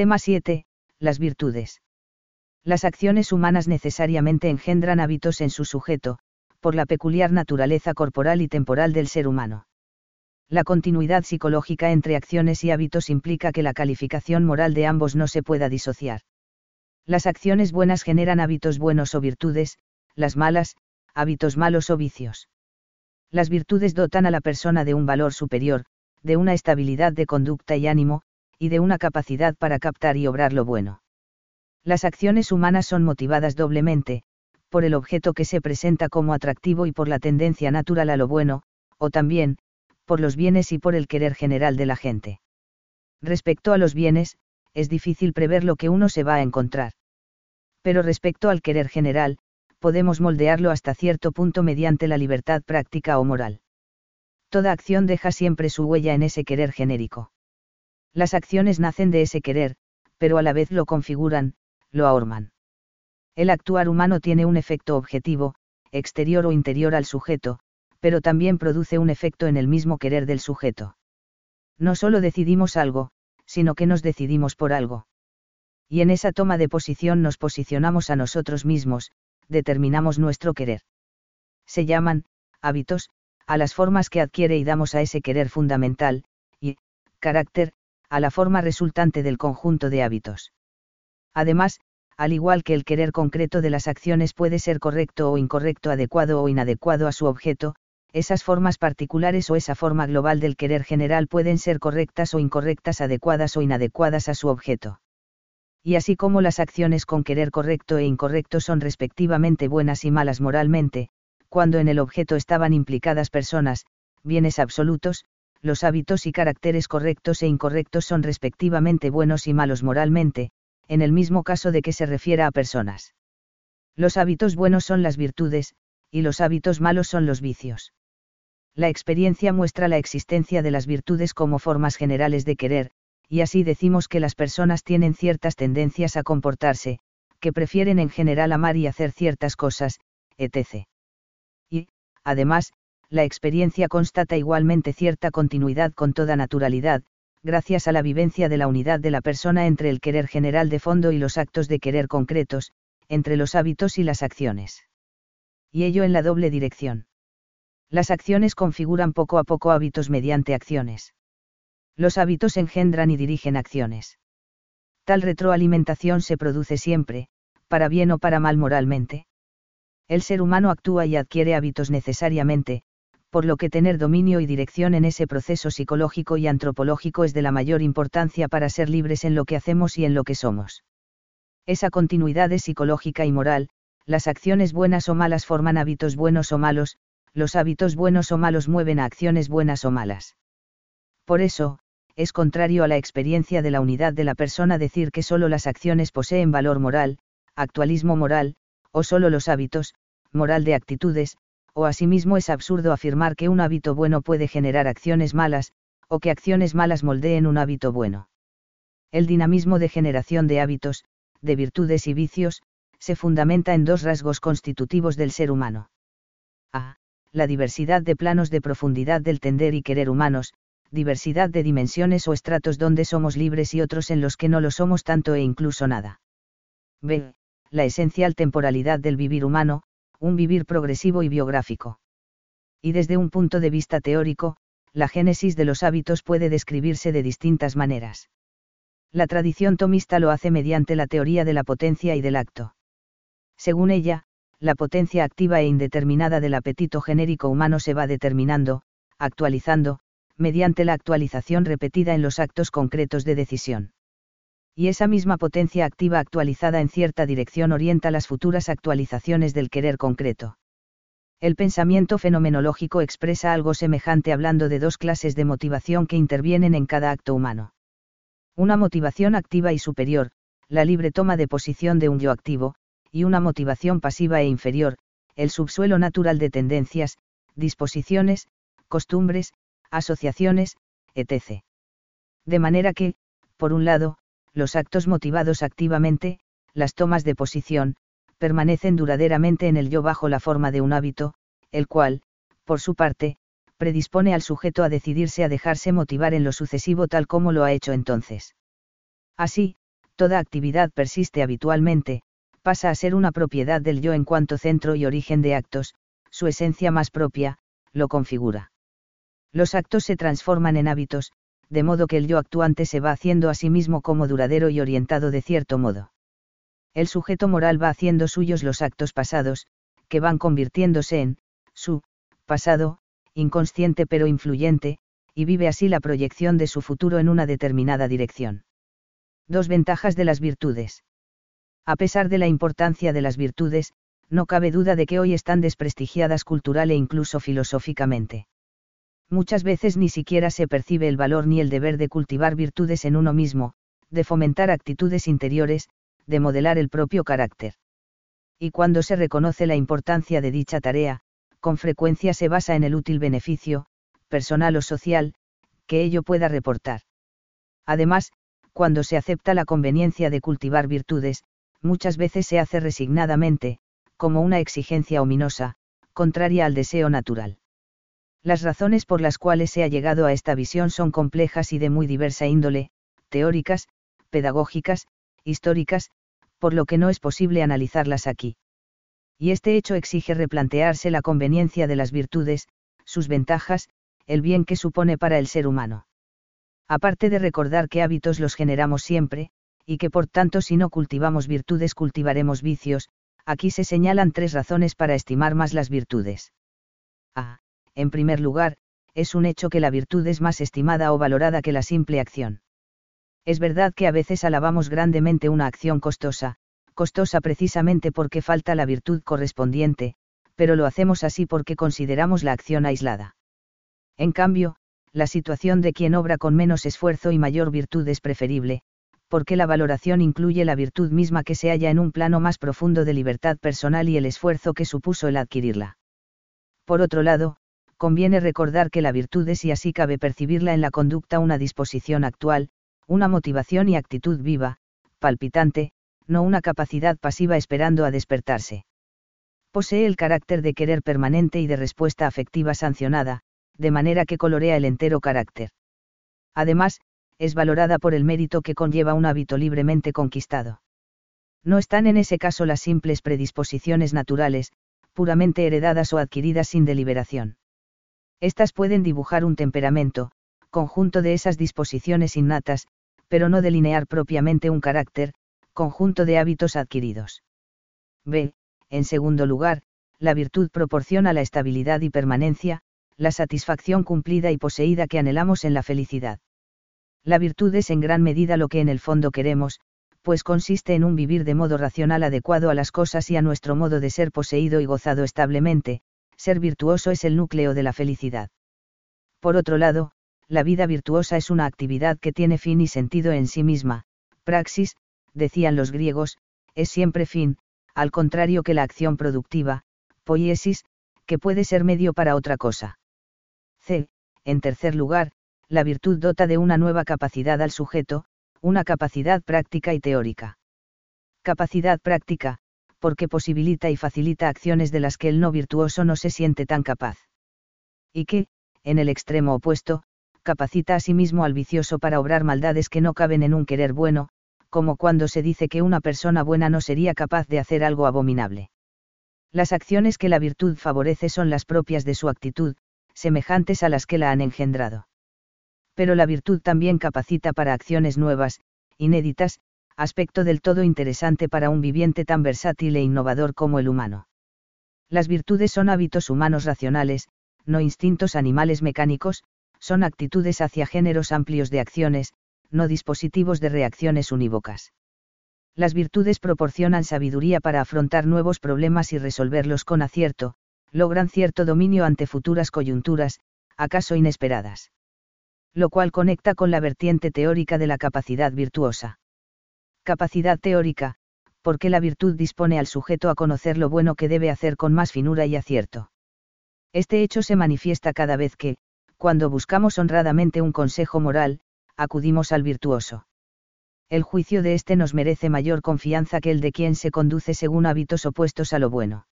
Tema 7. Las virtudes. Las acciones humanas necesariamente engendran hábitos en su sujeto, por la peculiar naturaleza corporal y temporal del ser humano. La continuidad psicológica entre acciones y hábitos implica que la calificación moral de ambos no se pueda disociar. Las acciones buenas generan hábitos buenos o virtudes, las malas, hábitos malos o vicios. Las virtudes dotan a la persona de un valor superior, de una estabilidad de conducta y ánimo, y de una capacidad para captar y obrar lo bueno. Las acciones humanas son motivadas doblemente, por el objeto que se presenta como atractivo y por la tendencia natural a lo bueno, o también, por los bienes y por el querer general de la gente. Respecto a los bienes, es difícil prever lo que uno se va a encontrar. Pero respecto al querer general, podemos moldearlo hasta cierto punto mediante la libertad práctica o moral. Toda acción deja siempre su huella en ese querer genérico. Las acciones nacen de ese querer, pero a la vez lo configuran, lo ahorman. El actuar humano tiene un efecto objetivo, exterior o interior al sujeto, pero también produce un efecto en el mismo querer del sujeto. No solo decidimos algo, sino que nos decidimos por algo. Y en esa toma de posición nos posicionamos a nosotros mismos, determinamos nuestro querer. Se llaman, hábitos, a las formas que adquiere y damos a ese querer fundamental, y, carácter, a la forma resultante del conjunto de hábitos. Además, al igual que el querer concreto de las acciones puede ser correcto o incorrecto, adecuado o inadecuado a su objeto, esas formas particulares o esa forma global del querer general pueden ser correctas o incorrectas, adecuadas o inadecuadas a su objeto y así como las acciones con querer correcto e incorrecto son respectivamente buenas y malas moralmente, cuando en el objeto estaban implicadas personas, bienes absolutos, los hábitos y caracteres correctos e incorrectos son respectivamente buenos y malos moralmente, en el mismo caso de que se refiera a personas. Los hábitos buenos son las virtudes, y los hábitos malos son los vicios. La experiencia muestra la existencia de las virtudes como formas generales de querer, y así decimos que las personas tienen ciertas tendencias a comportarse, que prefieren en general amar y hacer ciertas cosas, etc. Y, además, la experiencia constata igualmente cierta continuidad con toda naturalidad, gracias a la vivencia de la unidad de la persona entre el querer general de fondo y los actos de querer concretos, entre los hábitos y las acciones. Y ello en la doble dirección. Las acciones configuran poco a poco hábitos mediante acciones los hábitos engendran y dirigen acciones. Tal retroalimentación se produce siempre, para bien o para mal moralmente. El ser humano actúa y adquiere hábitos necesariamente, por lo que tener dominio y dirección en ese proceso psicológico y antropológico es de la mayor importancia para ser libres en lo que hacemos y en lo que somos. Esa continuidad es psicológica y moral, las acciones buenas o malas forman hábitos buenos o malos, los hábitos buenos o malos mueven a acciones buenas o malas. Por eso, es contrario a la experiencia de la unidad de la persona decir que solo las acciones poseen valor moral, actualismo moral, o solo los hábitos, moral de actitudes, o asimismo es absurdo afirmar que un hábito bueno puede generar acciones malas, o que acciones malas moldeen un hábito bueno. El dinamismo de generación de hábitos, de virtudes y vicios, se fundamenta en dos rasgos constitutivos del ser humano. A. La diversidad de planos de profundidad del tender y querer humanos, diversidad de dimensiones o estratos donde somos libres y otros en los que no lo somos tanto e incluso nada. B. La esencial temporalidad del vivir humano, un vivir progresivo y biográfico. Y desde un punto de vista teórico, la génesis de los hábitos puede describirse de distintas maneras. La tradición tomista lo hace mediante la teoría de la potencia y del acto. Según ella, la potencia activa e indeterminada del apetito genérico humano se va determinando, actualizando, mediante la actualización repetida en los actos concretos de decisión. Y esa misma potencia activa actualizada en cierta dirección orienta las futuras actualizaciones del querer concreto. El pensamiento fenomenológico expresa algo semejante hablando de dos clases de motivación que intervienen en cada acto humano. Una motivación activa y superior, la libre toma de posición de un yo activo, y una motivación pasiva e inferior, el subsuelo natural de tendencias, disposiciones, costumbres, asociaciones, etc. De manera que, por un lado, los actos motivados activamente, las tomas de posición, permanecen duraderamente en el yo bajo la forma de un hábito, el cual, por su parte, predispone al sujeto a decidirse a dejarse motivar en lo sucesivo tal como lo ha hecho entonces. Así, toda actividad persiste habitualmente, pasa a ser una propiedad del yo en cuanto centro y origen de actos, su esencia más propia, lo configura. Los actos se transforman en hábitos, de modo que el yo actuante se va haciendo a sí mismo como duradero y orientado de cierto modo. El sujeto moral va haciendo suyos los actos pasados, que van convirtiéndose en, su, pasado, inconsciente pero influyente, y vive así la proyección de su futuro en una determinada dirección. Dos ventajas de las virtudes. A pesar de la importancia de las virtudes, no cabe duda de que hoy están desprestigiadas cultural e incluso filosóficamente. Muchas veces ni siquiera se percibe el valor ni el deber de cultivar virtudes en uno mismo, de fomentar actitudes interiores, de modelar el propio carácter. Y cuando se reconoce la importancia de dicha tarea, con frecuencia se basa en el útil beneficio, personal o social, que ello pueda reportar. Además, cuando se acepta la conveniencia de cultivar virtudes, muchas veces se hace resignadamente, como una exigencia ominosa, contraria al deseo natural. Las razones por las cuales se ha llegado a esta visión son complejas y de muy diversa índole, teóricas, pedagógicas, históricas, por lo que no es posible analizarlas aquí. Y este hecho exige replantearse la conveniencia de las virtudes, sus ventajas, el bien que supone para el ser humano. Aparte de recordar que hábitos los generamos siempre, y que por tanto si no cultivamos virtudes cultivaremos vicios, aquí se señalan tres razones para estimar más las virtudes. A. En primer lugar, es un hecho que la virtud es más estimada o valorada que la simple acción. Es verdad que a veces alabamos grandemente una acción costosa, costosa precisamente porque falta la virtud correspondiente, pero lo hacemos así porque consideramos la acción aislada. En cambio, la situación de quien obra con menos esfuerzo y mayor virtud es preferible, porque la valoración incluye la virtud misma que se halla en un plano más profundo de libertad personal y el esfuerzo que supuso el adquirirla. Por otro lado, conviene recordar que la virtud es y así cabe percibirla en la conducta una disposición actual, una motivación y actitud viva, palpitante, no una capacidad pasiva esperando a despertarse. Posee el carácter de querer permanente y de respuesta afectiva sancionada, de manera que colorea el entero carácter. Además, es valorada por el mérito que conlleva un hábito libremente conquistado. No están en ese caso las simples predisposiciones naturales, puramente heredadas o adquiridas sin deliberación. Estas pueden dibujar un temperamento, conjunto de esas disposiciones innatas, pero no delinear propiamente un carácter, conjunto de hábitos adquiridos. B. En segundo lugar, la virtud proporciona la estabilidad y permanencia, la satisfacción cumplida y poseída que anhelamos en la felicidad. La virtud es en gran medida lo que en el fondo queremos, pues consiste en un vivir de modo racional adecuado a las cosas y a nuestro modo de ser poseído y gozado establemente, ser virtuoso es el núcleo de la felicidad. Por otro lado, la vida virtuosa es una actividad que tiene fin y sentido en sí misma, praxis, decían los griegos, es siempre fin, al contrario que la acción productiva, poiesis, que puede ser medio para otra cosa. C. En tercer lugar, la virtud dota de una nueva capacidad al sujeto, una capacidad práctica y teórica. Capacidad práctica, porque posibilita y facilita acciones de las que el no virtuoso no se siente tan capaz. Y que, en el extremo opuesto, capacita a sí mismo al vicioso para obrar maldades que no caben en un querer bueno, como cuando se dice que una persona buena no sería capaz de hacer algo abominable. Las acciones que la virtud favorece son las propias de su actitud, semejantes a las que la han engendrado. Pero la virtud también capacita para acciones nuevas, inéditas, aspecto del todo interesante para un viviente tan versátil e innovador como el humano. Las virtudes son hábitos humanos racionales, no instintos animales mecánicos, son actitudes hacia géneros amplios de acciones, no dispositivos de reacciones unívocas. Las virtudes proporcionan sabiduría para afrontar nuevos problemas y resolverlos con acierto, logran cierto dominio ante futuras coyunturas, acaso inesperadas. Lo cual conecta con la vertiente teórica de la capacidad virtuosa. Capacidad teórica, porque la virtud dispone al sujeto a conocer lo bueno que debe hacer con más finura y acierto. Este hecho se manifiesta cada vez que, cuando buscamos honradamente un consejo moral, acudimos al virtuoso. El juicio de éste nos merece mayor confianza que el de quien se conduce según hábitos opuestos a lo bueno.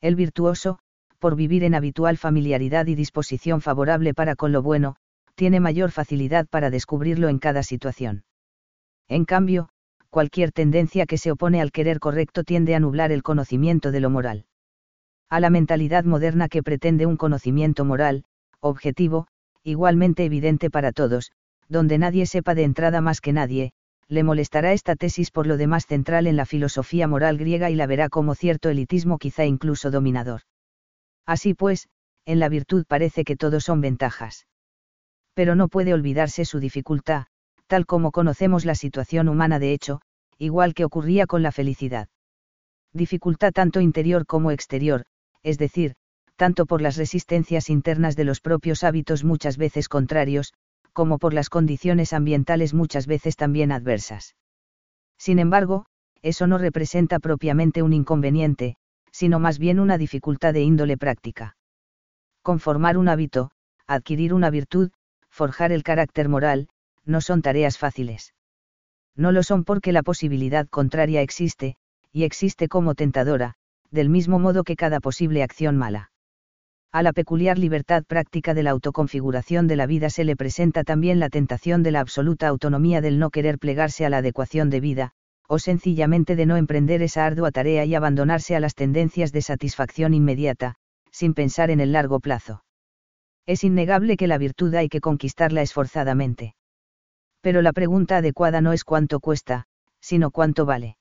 El virtuoso, por vivir en habitual familiaridad y disposición favorable para con lo bueno, tiene mayor facilidad para descubrirlo en cada situación. En cambio, cualquier tendencia que se opone al querer correcto tiende a nublar el conocimiento de lo moral. A la mentalidad moderna que pretende un conocimiento moral, objetivo, igualmente evidente para todos, donde nadie sepa de entrada más que nadie, le molestará esta tesis por lo demás central en la filosofía moral griega y la verá como cierto elitismo quizá incluso dominador. Así pues, en la virtud parece que todos son ventajas. Pero no puede olvidarse su dificultad, tal como conocemos la situación humana de hecho, igual que ocurría con la felicidad. Dificultad tanto interior como exterior, es decir, tanto por las resistencias internas de los propios hábitos muchas veces contrarios, como por las condiciones ambientales muchas veces también adversas. Sin embargo, eso no representa propiamente un inconveniente, sino más bien una dificultad de índole práctica. Conformar un hábito, adquirir una virtud, forjar el carácter moral, no son tareas fáciles. No lo son porque la posibilidad contraria existe, y existe como tentadora, del mismo modo que cada posible acción mala. A la peculiar libertad práctica de la autoconfiguración de la vida se le presenta también la tentación de la absoluta autonomía del no querer plegarse a la adecuación de vida, o sencillamente de no emprender esa ardua tarea y abandonarse a las tendencias de satisfacción inmediata, sin pensar en el largo plazo. Es innegable que la virtud hay que conquistarla esforzadamente pero la pregunta adecuada no es cuánto cuesta, sino cuánto vale.